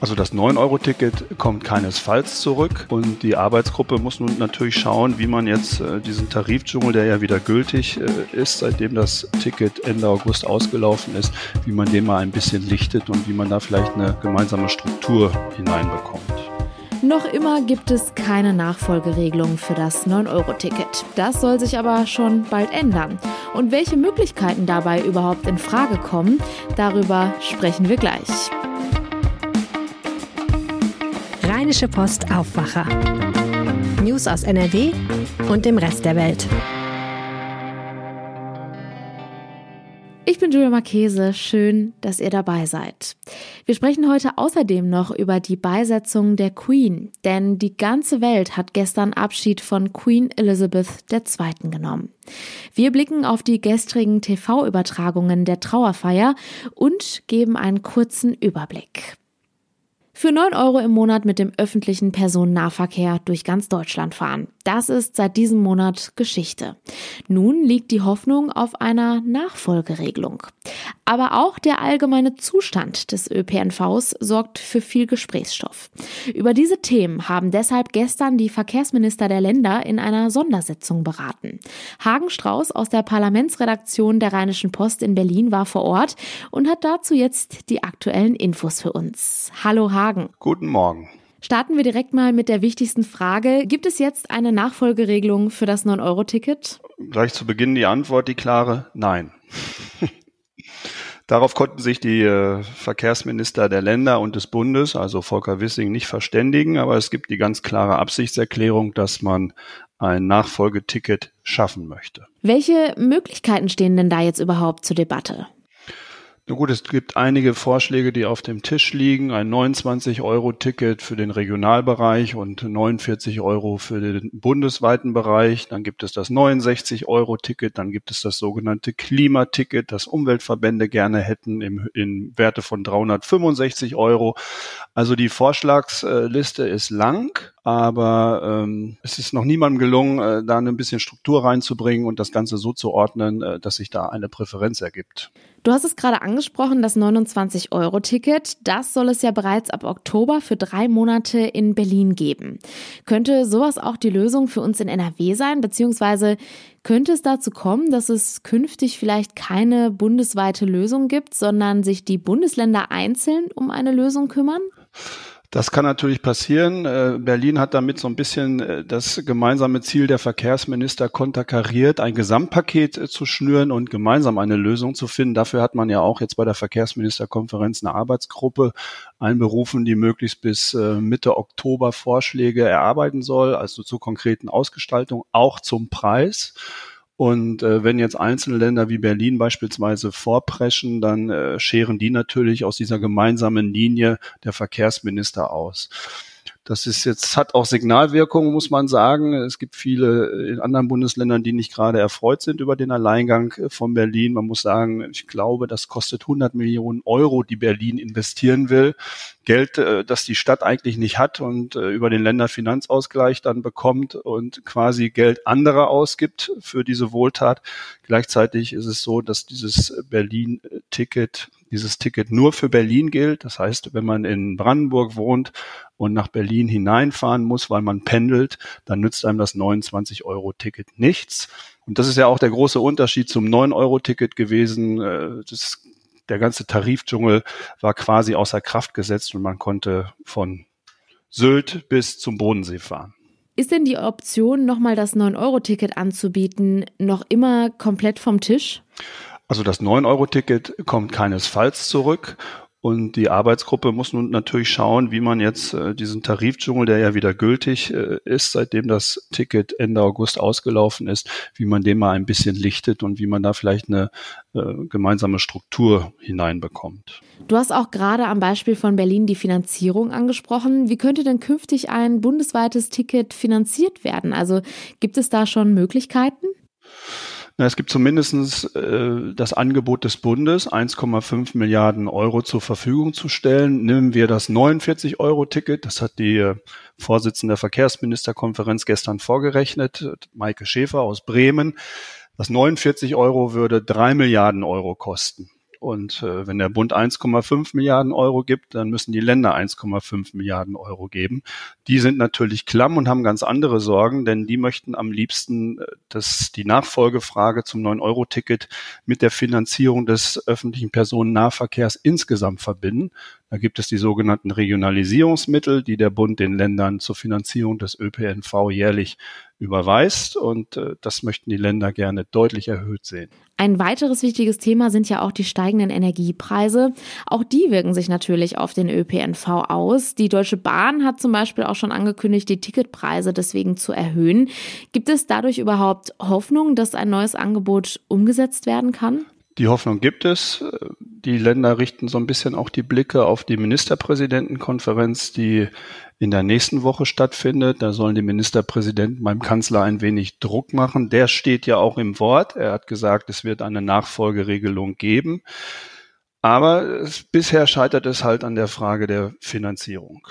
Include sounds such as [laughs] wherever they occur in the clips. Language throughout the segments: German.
Also das 9-Euro-Ticket kommt keinesfalls zurück und die Arbeitsgruppe muss nun natürlich schauen, wie man jetzt äh, diesen Tarifdschungel, der ja wieder gültig äh, ist, seitdem das Ticket Ende August ausgelaufen ist, wie man den mal ein bisschen lichtet und wie man da vielleicht eine gemeinsame Struktur hineinbekommt. Noch immer gibt es keine Nachfolgeregelung für das 9-Euro-Ticket. Das soll sich aber schon bald ändern. Und welche Möglichkeiten dabei überhaupt in Frage kommen, darüber sprechen wir gleich. Rheinische Post Aufwacher. News aus NRW und dem Rest der Welt. Ich bin Julia Marchese. Schön, dass ihr dabei seid. Wir sprechen heute außerdem noch über die Beisetzung der Queen, denn die ganze Welt hat gestern Abschied von Queen Elizabeth II. genommen. Wir blicken auf die gestrigen TV-Übertragungen der Trauerfeier und geben einen kurzen Überblick für 9 Euro im Monat mit dem öffentlichen Personennahverkehr durch ganz Deutschland fahren. Das ist seit diesem Monat Geschichte. Nun liegt die Hoffnung auf einer Nachfolgeregelung. Aber auch der allgemeine Zustand des ÖPNVs sorgt für viel Gesprächsstoff. Über diese Themen haben deshalb gestern die Verkehrsminister der Länder in einer Sondersitzung beraten. Hagen Strauß aus der Parlamentsredaktion der Rheinischen Post in Berlin war vor Ort und hat dazu jetzt die aktuellen Infos für uns. Hallo Hagen. Guten Morgen. Starten wir direkt mal mit der wichtigsten Frage. Gibt es jetzt eine Nachfolgeregelung für das 9-Euro-Ticket? Gleich zu Beginn die Antwort, die klare Nein. [laughs] Darauf konnten sich die äh, Verkehrsminister der Länder und des Bundes, also Volker Wissing, nicht verständigen, aber es gibt die ganz klare Absichtserklärung, dass man ein Nachfolgeticket schaffen möchte. Welche Möglichkeiten stehen denn da jetzt überhaupt zur Debatte? Na gut, es gibt einige Vorschläge, die auf dem Tisch liegen. Ein 29-Euro-Ticket für den Regionalbereich und 49 Euro für den bundesweiten Bereich. Dann gibt es das 69-Euro-Ticket. Dann gibt es das sogenannte Klimaticket, das Umweltverbände gerne hätten im, in Werte von 365 Euro. Also die Vorschlagsliste ist lang aber ähm, es ist noch niemandem gelungen, äh, da ein bisschen Struktur reinzubringen und das Ganze so zu ordnen, äh, dass sich da eine Präferenz ergibt. Du hast es gerade angesprochen, das 29-Euro-Ticket. Das soll es ja bereits ab Oktober für drei Monate in Berlin geben. Könnte sowas auch die Lösung für uns in NRW sein? Beziehungsweise könnte es dazu kommen, dass es künftig vielleicht keine bundesweite Lösung gibt, sondern sich die Bundesländer einzeln um eine Lösung kümmern? Das kann natürlich passieren. Äh, Berlin hat damit so ein bisschen äh, das gemeinsame Ziel der Verkehrsminister konterkariert, ein Gesamtpaket äh, zu schnüren und gemeinsam eine Lösung zu finden. Dafür hat man ja auch jetzt bei der Verkehrsministerkonferenz eine Arbeitsgruppe einberufen, die möglichst bis Mitte Oktober Vorschläge erarbeiten soll, also zur konkreten Ausgestaltung, auch zum Preis. Und äh, wenn jetzt einzelne Länder wie Berlin beispielsweise vorpreschen, dann äh, scheren die natürlich aus dieser gemeinsamen Linie der Verkehrsminister aus. Das ist jetzt, hat auch Signalwirkung, muss man sagen. Es gibt viele in anderen Bundesländern, die nicht gerade erfreut sind über den Alleingang von Berlin. Man muss sagen, ich glaube, das kostet 100 Millionen Euro, die Berlin investieren will. Geld, äh, das die Stadt eigentlich nicht hat und äh, über den Länderfinanzausgleich dann bekommt und quasi Geld anderer ausgibt für diese Wohltat. Gleichzeitig ist es so, dass dieses Berlin-Ticket dieses Ticket nur für Berlin gilt. Das heißt, wenn man in Brandenburg wohnt und nach Berlin hineinfahren muss, weil man pendelt, dann nützt einem das 29-Euro-Ticket nichts. Und das ist ja auch der große Unterschied zum 9-Euro-Ticket gewesen. Äh, das, der ganze Tarifdschungel war quasi außer Kraft gesetzt und man konnte von Sylt bis zum Bodensee fahren. Ist denn die Option, nochmal das 9-Euro-Ticket anzubieten, noch immer komplett vom Tisch? Also das 9-Euro-Ticket kommt keinesfalls zurück. Und die Arbeitsgruppe muss nun natürlich schauen, wie man jetzt äh, diesen Tarifdschungel, der ja wieder gültig äh, ist, seitdem das Ticket Ende August ausgelaufen ist, wie man den mal ein bisschen lichtet und wie man da vielleicht eine äh, gemeinsame Struktur hineinbekommt. Du hast auch gerade am Beispiel von Berlin die Finanzierung angesprochen. Wie könnte denn künftig ein bundesweites Ticket finanziert werden? Also gibt es da schon Möglichkeiten? Es gibt zumindest äh, das Angebot des Bundes, 1,5 Milliarden Euro zur Verfügung zu stellen. Nehmen wir das 49-Euro-Ticket, das hat die äh, Vorsitzende der Verkehrsministerkonferenz gestern vorgerechnet, Maike Schäfer aus Bremen. Das 49 Euro würde drei Milliarden Euro kosten. Und äh, wenn der Bund 1,5 Milliarden Euro gibt, dann müssen die Länder 1,5 Milliarden Euro geben. Die sind natürlich klamm und haben ganz andere Sorgen, denn die möchten am liebsten, äh, dass die Nachfolgefrage zum 9-Euro-Ticket mit der Finanzierung des öffentlichen Personennahverkehrs insgesamt verbinden. Da gibt es die sogenannten Regionalisierungsmittel, die der Bund den Ländern zur Finanzierung des ÖPNV jährlich überweist. Und äh, das möchten die Länder gerne deutlich erhöht sehen. Ein weiteres wichtiges Thema sind ja auch die steigenden Energiepreise. Auch die wirken sich natürlich auf den ÖPNV aus. Die Deutsche Bahn hat zum Beispiel auch schon angekündigt, die Ticketpreise deswegen zu erhöhen. Gibt es dadurch überhaupt Hoffnung, dass ein neues Angebot umgesetzt werden kann? Die Hoffnung gibt es. Die Länder richten so ein bisschen auch die Blicke auf die Ministerpräsidentenkonferenz, die in der nächsten Woche stattfindet. Da sollen die Ministerpräsidenten beim Kanzler ein wenig Druck machen. Der steht ja auch im Wort. Er hat gesagt, es wird eine Nachfolgeregelung geben. Aber es, bisher scheitert es halt an der Frage der Finanzierung.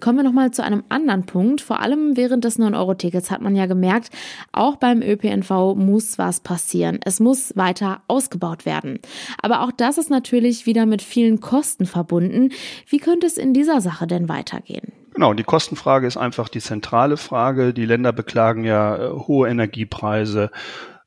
Kommen wir nochmal zu einem anderen Punkt. Vor allem während des 9-Euro-Tickets hat man ja gemerkt, auch beim ÖPNV muss was passieren. Es muss weiter ausgebaut werden. Aber auch das ist natürlich wieder mit vielen Kosten verbunden. Wie könnte es in dieser Sache denn weitergehen? Genau, die Kostenfrage ist einfach die zentrale Frage. Die Länder beklagen ja äh, hohe Energiepreise,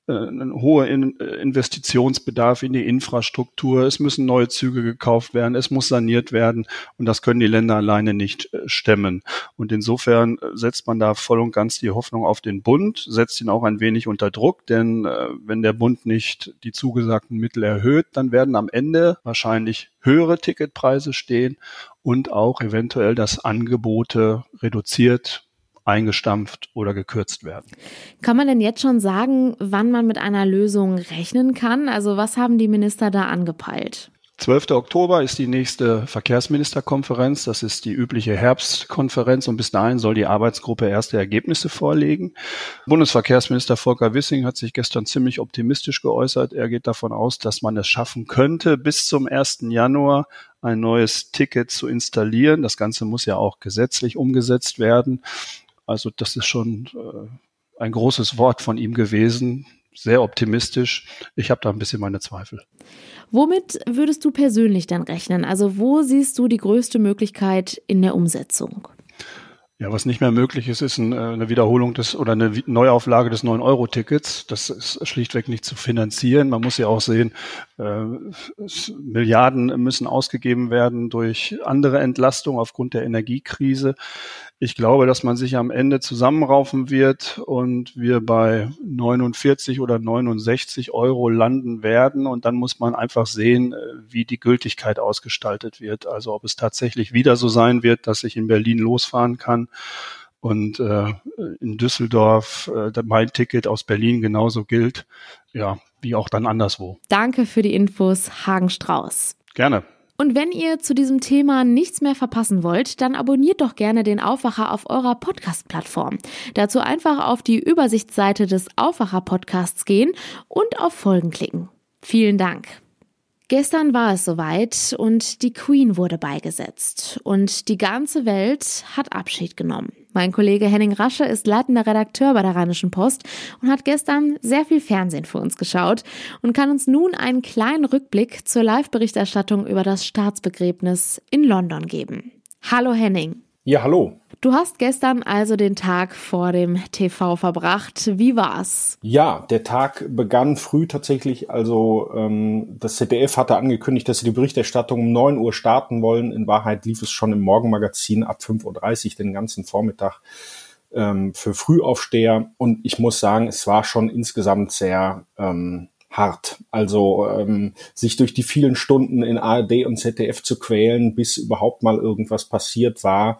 ein hoher äh, Investitionsbedarf in die Infrastruktur. Es müssen neue Züge gekauft werden. Es muss saniert werden. Und das können die Länder alleine nicht äh, stemmen. Und insofern setzt man da voll und ganz die Hoffnung auf den Bund, setzt ihn auch ein wenig unter Druck. Denn wenn der Bund nicht die zugesagten Mittel erhöht, dann werden am Ende wahrscheinlich höhere Ticketpreise stehen und auch eventuell das Angebote reduziert eingestampft oder gekürzt werden. Kann man denn jetzt schon sagen, wann man mit einer Lösung rechnen kann? Also was haben die Minister da angepeilt? 12. Oktober ist die nächste Verkehrsministerkonferenz. Das ist die übliche Herbstkonferenz und bis dahin soll die Arbeitsgruppe erste Ergebnisse vorlegen. Bundesverkehrsminister Volker Wissing hat sich gestern ziemlich optimistisch geäußert. Er geht davon aus, dass man es schaffen könnte, bis zum 1. Januar ein neues Ticket zu installieren. Das Ganze muss ja auch gesetzlich umgesetzt werden. Also das ist schon äh, ein großes Wort von ihm gewesen, sehr optimistisch. Ich habe da ein bisschen meine Zweifel. Womit würdest du persönlich dann rechnen? Also wo siehst du die größte Möglichkeit in der Umsetzung? Ja, was nicht mehr möglich ist, ist äh, eine Wiederholung des oder eine Neuauflage des 9-Euro-Tickets. Das ist schlichtweg nicht zu finanzieren. Man muss ja auch sehen, äh, Milliarden müssen ausgegeben werden durch andere Entlastungen aufgrund der Energiekrise. Ich glaube, dass man sich am Ende zusammenraufen wird und wir bei 49 oder 69 Euro landen werden. Und dann muss man einfach sehen, äh, wie die Gültigkeit ausgestaltet wird. Also ob es tatsächlich wieder so sein wird, dass ich in Berlin losfahren kann und äh, in Düsseldorf äh, mein Ticket aus Berlin genauso gilt, ja, wie auch dann anderswo. Danke für die Infos, Hagen Strauß. Gerne. Und wenn ihr zu diesem Thema nichts mehr verpassen wollt, dann abonniert doch gerne den Aufwacher auf eurer Podcast-Plattform. Dazu einfach auf die Übersichtsseite des Aufwacher-Podcasts gehen und auf Folgen klicken. Vielen Dank. Gestern war es soweit und die Queen wurde beigesetzt und die ganze Welt hat Abschied genommen. Mein Kollege Henning Rasche ist leitender Redakteur bei der Rheinischen Post und hat gestern sehr viel Fernsehen für uns geschaut und kann uns nun einen kleinen Rückblick zur Live-Berichterstattung über das Staatsbegräbnis in London geben. Hallo Henning. Ja, hallo. Du hast gestern also den Tag vor dem TV verbracht. Wie war's? Ja, der Tag begann früh tatsächlich. Also ähm, das ZDF hatte angekündigt, dass sie die Berichterstattung um 9 Uhr starten wollen. In Wahrheit lief es schon im Morgenmagazin ab 5.30 Uhr den ganzen Vormittag ähm, für Frühaufsteher. Und ich muss sagen, es war schon insgesamt sehr ähm, hart. Also ähm, sich durch die vielen Stunden in ARD und ZDF zu quälen, bis überhaupt mal irgendwas passiert war,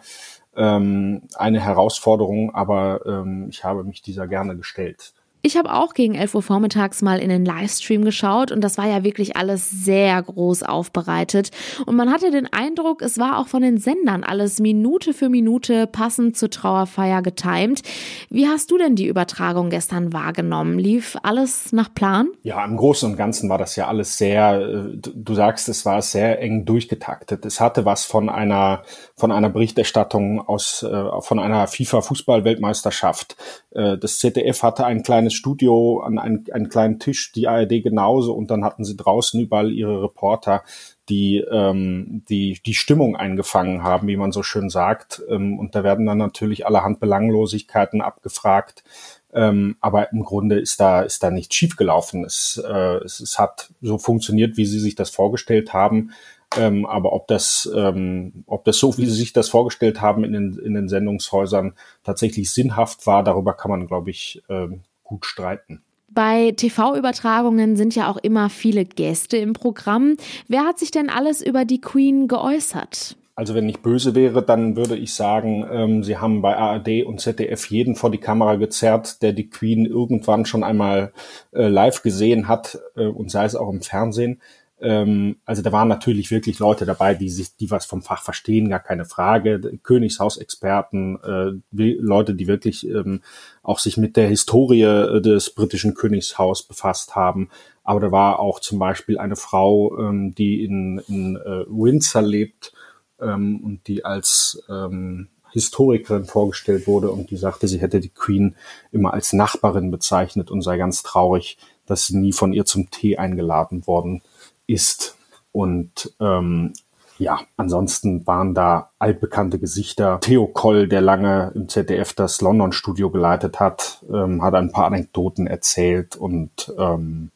ähm, eine Herausforderung, aber ähm, ich habe mich dieser gerne gestellt. Ich habe auch gegen 11 Uhr vormittags mal in den Livestream geschaut und das war ja wirklich alles sehr groß aufbereitet. Und man hatte den Eindruck, es war auch von den Sendern alles Minute für Minute passend zur Trauerfeier getimt. Wie hast du denn die Übertragung gestern wahrgenommen? Lief alles nach Plan? Ja, im Großen und Ganzen war das ja alles sehr, äh, du sagst, es war sehr eng durchgetaktet. Es hatte was von einer, von einer Berichterstattung aus, äh, von einer FIFA-Fußball-Weltmeisterschaft. Äh, das ZDF hatte ein kleines kleines Studio, an einen, einen kleinen Tisch, die ARD genauso und dann hatten sie draußen überall ihre Reporter, die ähm, die die Stimmung eingefangen haben, wie man so schön sagt. Ähm, und da werden dann natürlich allerhand Belanglosigkeiten abgefragt. Ähm, aber im Grunde ist da ist da nichts schiefgelaufen. Es, äh, es, es hat so funktioniert, wie sie sich das vorgestellt haben. Ähm, aber ob das, ähm, ob das so, wie Sie sich das vorgestellt haben in den, in den Sendungshäusern tatsächlich sinnhaft war, darüber kann man, glaube ich, ähm, gut streiten. Bei TV-Übertragungen sind ja auch immer viele Gäste im Programm. Wer hat sich denn alles über die Queen geäußert? Also wenn ich böse wäre, dann würde ich sagen, ähm, sie haben bei ARD und ZDF jeden vor die Kamera gezerrt, der die Queen irgendwann schon einmal äh, live gesehen hat äh, und sei es auch im Fernsehen. Ähm, also da waren natürlich wirklich Leute dabei, die sich, die was vom Fach verstehen, gar keine Frage. Königshausexperten, äh, Leute, die wirklich ähm, auch sich mit der Historie äh, des britischen Königshaus befasst haben. Aber da war auch zum Beispiel eine Frau, ähm, die in, in äh, Windsor lebt ähm, und die als ähm, Historikerin vorgestellt wurde und die sagte, sie hätte die Queen immer als Nachbarin bezeichnet und sei ganz traurig, dass sie nie von ihr zum Tee eingeladen worden ist. Und ähm, ja, ansonsten waren da altbekannte Gesichter. Theo Koll, der lange im ZDF das London-Studio geleitet hat, ähm, hat ein paar Anekdoten erzählt und ähm,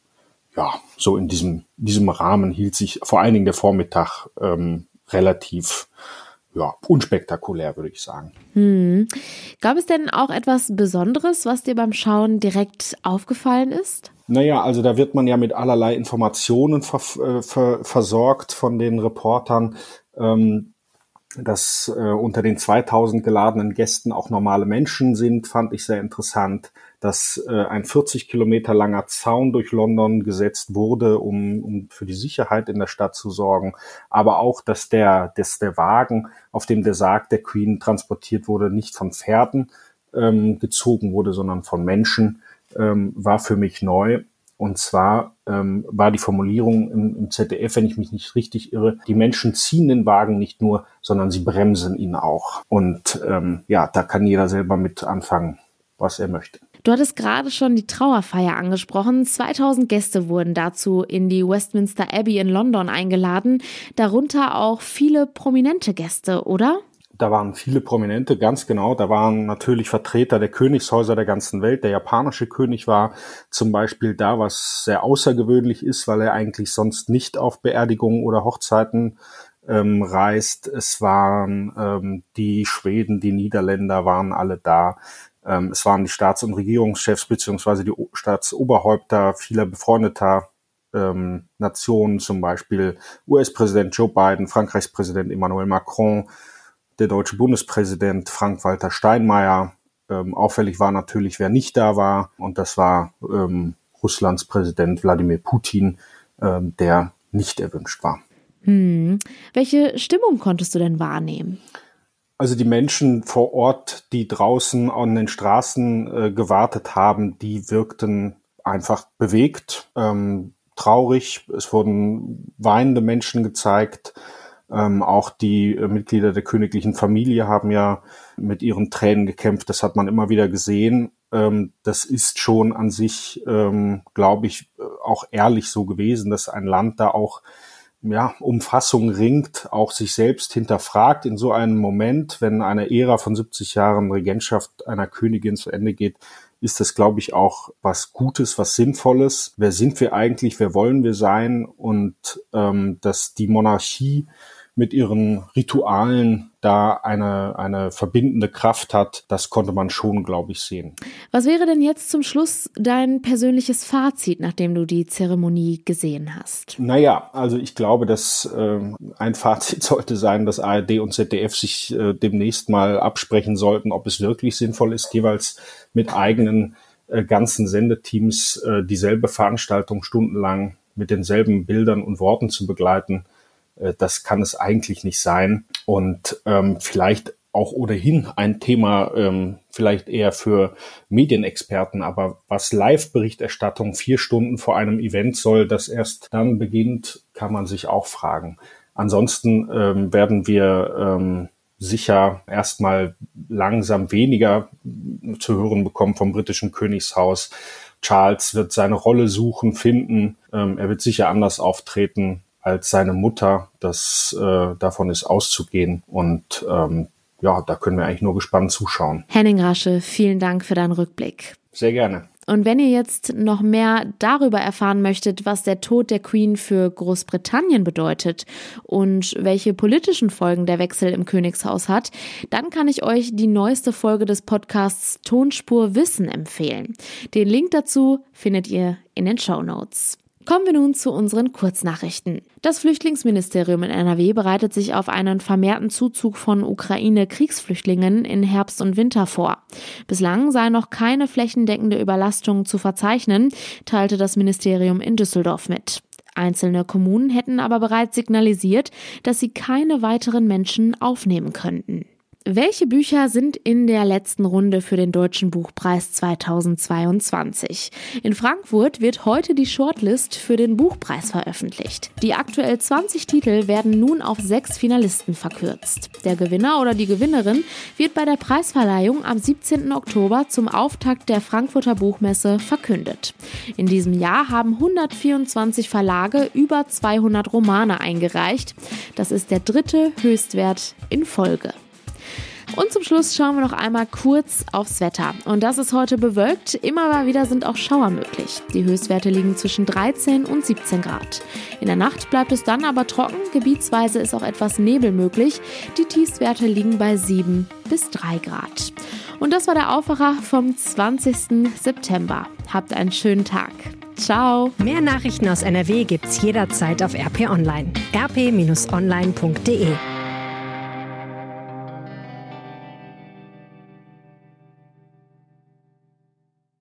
ja, so in diesem, diesem Rahmen hielt sich vor allen Dingen der Vormittag ähm, relativ ja, unspektakulär, würde ich sagen. Hm. Gab es denn auch etwas Besonderes, was dir beim Schauen direkt aufgefallen ist? Naja, also da wird man ja mit allerlei Informationen ver äh, ver versorgt von den Reportern. Ähm, dass äh, unter den 2000 geladenen Gästen auch normale Menschen sind, fand ich sehr interessant. Dass äh, ein 40 Kilometer langer Zaun durch London gesetzt wurde, um, um für die Sicherheit in der Stadt zu sorgen. Aber auch, dass der, dass der Wagen, auf dem der Sarg der Queen transportiert wurde, nicht von Pferden ähm, gezogen wurde, sondern von Menschen ähm, war für mich neu. Und zwar ähm, war die Formulierung im, im ZDF, wenn ich mich nicht richtig irre, die Menschen ziehen den Wagen nicht nur, sondern sie bremsen ihn auch. Und ähm, ja, da kann jeder selber mit anfangen, was er möchte. Du hattest gerade schon die Trauerfeier angesprochen. 2000 Gäste wurden dazu in die Westminster Abbey in London eingeladen, darunter auch viele prominente Gäste, oder? Da waren viele Prominente, ganz genau. Da waren natürlich Vertreter der Königshäuser der ganzen Welt. Der japanische König war zum Beispiel da, was sehr außergewöhnlich ist, weil er eigentlich sonst nicht auf Beerdigungen oder Hochzeiten ähm, reist. Es waren ähm, die Schweden, die Niederländer waren alle da. Ähm, es waren die Staats- und Regierungschefs beziehungsweise die Staatsoberhäupter vieler befreundeter ähm, Nationen, zum Beispiel US-Präsident Joe Biden, Frankreichs Präsident Emmanuel Macron, der deutsche Bundespräsident Frank-Walter Steinmeier. Ähm, auffällig war natürlich, wer nicht da war. Und das war ähm, Russlands Präsident Wladimir Putin, ähm, der nicht erwünscht war. Hm. Welche Stimmung konntest du denn wahrnehmen? Also die Menschen vor Ort, die draußen an den Straßen äh, gewartet haben, die wirkten einfach bewegt, ähm, traurig. Es wurden weinende Menschen gezeigt. Ähm, auch die äh, Mitglieder der königlichen Familie haben ja mit ihren Tränen gekämpft. Das hat man immer wieder gesehen. Ähm, das ist schon an sich, ähm, glaube ich, äh, auch ehrlich so gewesen, dass ein Land da auch ja, um Fassung ringt, auch sich selbst hinterfragt in so einem Moment, wenn eine Ära von 70 Jahren Regentschaft einer Königin zu Ende geht, ist das, glaube ich, auch was Gutes, was Sinnvolles. Wer sind wir eigentlich? Wer wollen wir sein? Und ähm, dass die Monarchie mit ihren Ritualen da eine, eine verbindende Kraft hat, das konnte man schon, glaube ich, sehen. Was wäre denn jetzt zum Schluss dein persönliches Fazit, nachdem du die Zeremonie gesehen hast? Naja, also ich glaube, dass äh, ein Fazit [laughs] sollte sein, dass ARD und ZDF sich äh, demnächst mal absprechen sollten, ob es wirklich sinnvoll ist, jeweils mit eigenen äh, ganzen Sendeteams äh, dieselbe Veranstaltung stundenlang mit denselben Bildern und Worten zu begleiten das kann es eigentlich nicht sein. Und ähm, vielleicht auch ohnehin ein Thema, ähm, vielleicht eher für Medienexperten, aber was Live-Berichterstattung vier Stunden vor einem Event soll, das erst dann beginnt, kann man sich auch fragen. Ansonsten ähm, werden wir ähm, sicher erstmal langsam weniger zu hören bekommen vom britischen Königshaus. Charles wird seine Rolle suchen, finden. Ähm, er wird sicher anders auftreten als seine Mutter. Das äh, davon ist auszugehen. Und ähm, ja, da können wir eigentlich nur gespannt zuschauen. Henning Rasche, vielen Dank für deinen Rückblick. Sehr gerne. Und wenn ihr jetzt noch mehr darüber erfahren möchtet, was der Tod der Queen für Großbritannien bedeutet und welche politischen Folgen der Wechsel im Königshaus hat, dann kann ich euch die neueste Folge des Podcasts Tonspur Wissen empfehlen. Den Link dazu findet ihr in den Show Notes. Kommen wir nun zu unseren Kurznachrichten. Das Flüchtlingsministerium in NRW bereitet sich auf einen vermehrten Zuzug von Ukraine-Kriegsflüchtlingen in Herbst und Winter vor. Bislang sei noch keine flächendeckende Überlastung zu verzeichnen, teilte das Ministerium in Düsseldorf mit. Einzelne Kommunen hätten aber bereits signalisiert, dass sie keine weiteren Menschen aufnehmen könnten. Welche Bücher sind in der letzten Runde für den Deutschen Buchpreis 2022? In Frankfurt wird heute die Shortlist für den Buchpreis veröffentlicht. Die aktuell 20 Titel werden nun auf sechs Finalisten verkürzt. Der Gewinner oder die Gewinnerin wird bei der Preisverleihung am 17. Oktober zum Auftakt der Frankfurter Buchmesse verkündet. In diesem Jahr haben 124 Verlage über 200 Romane eingereicht. Das ist der dritte Höchstwert in Folge. Und zum Schluss schauen wir noch einmal kurz aufs Wetter. Und das ist heute bewölkt. Immer mal wieder sind auch Schauer möglich. Die Höchstwerte liegen zwischen 13 und 17 Grad. In der Nacht bleibt es dann aber trocken. Gebietsweise ist auch etwas Nebel möglich. Die Tiefstwerte liegen bei 7 bis 3 Grad. Und das war der Aufwacher vom 20. September. Habt einen schönen Tag. Ciao. Mehr Nachrichten aus NRW gibt's jederzeit auf RP Online. rp-online.de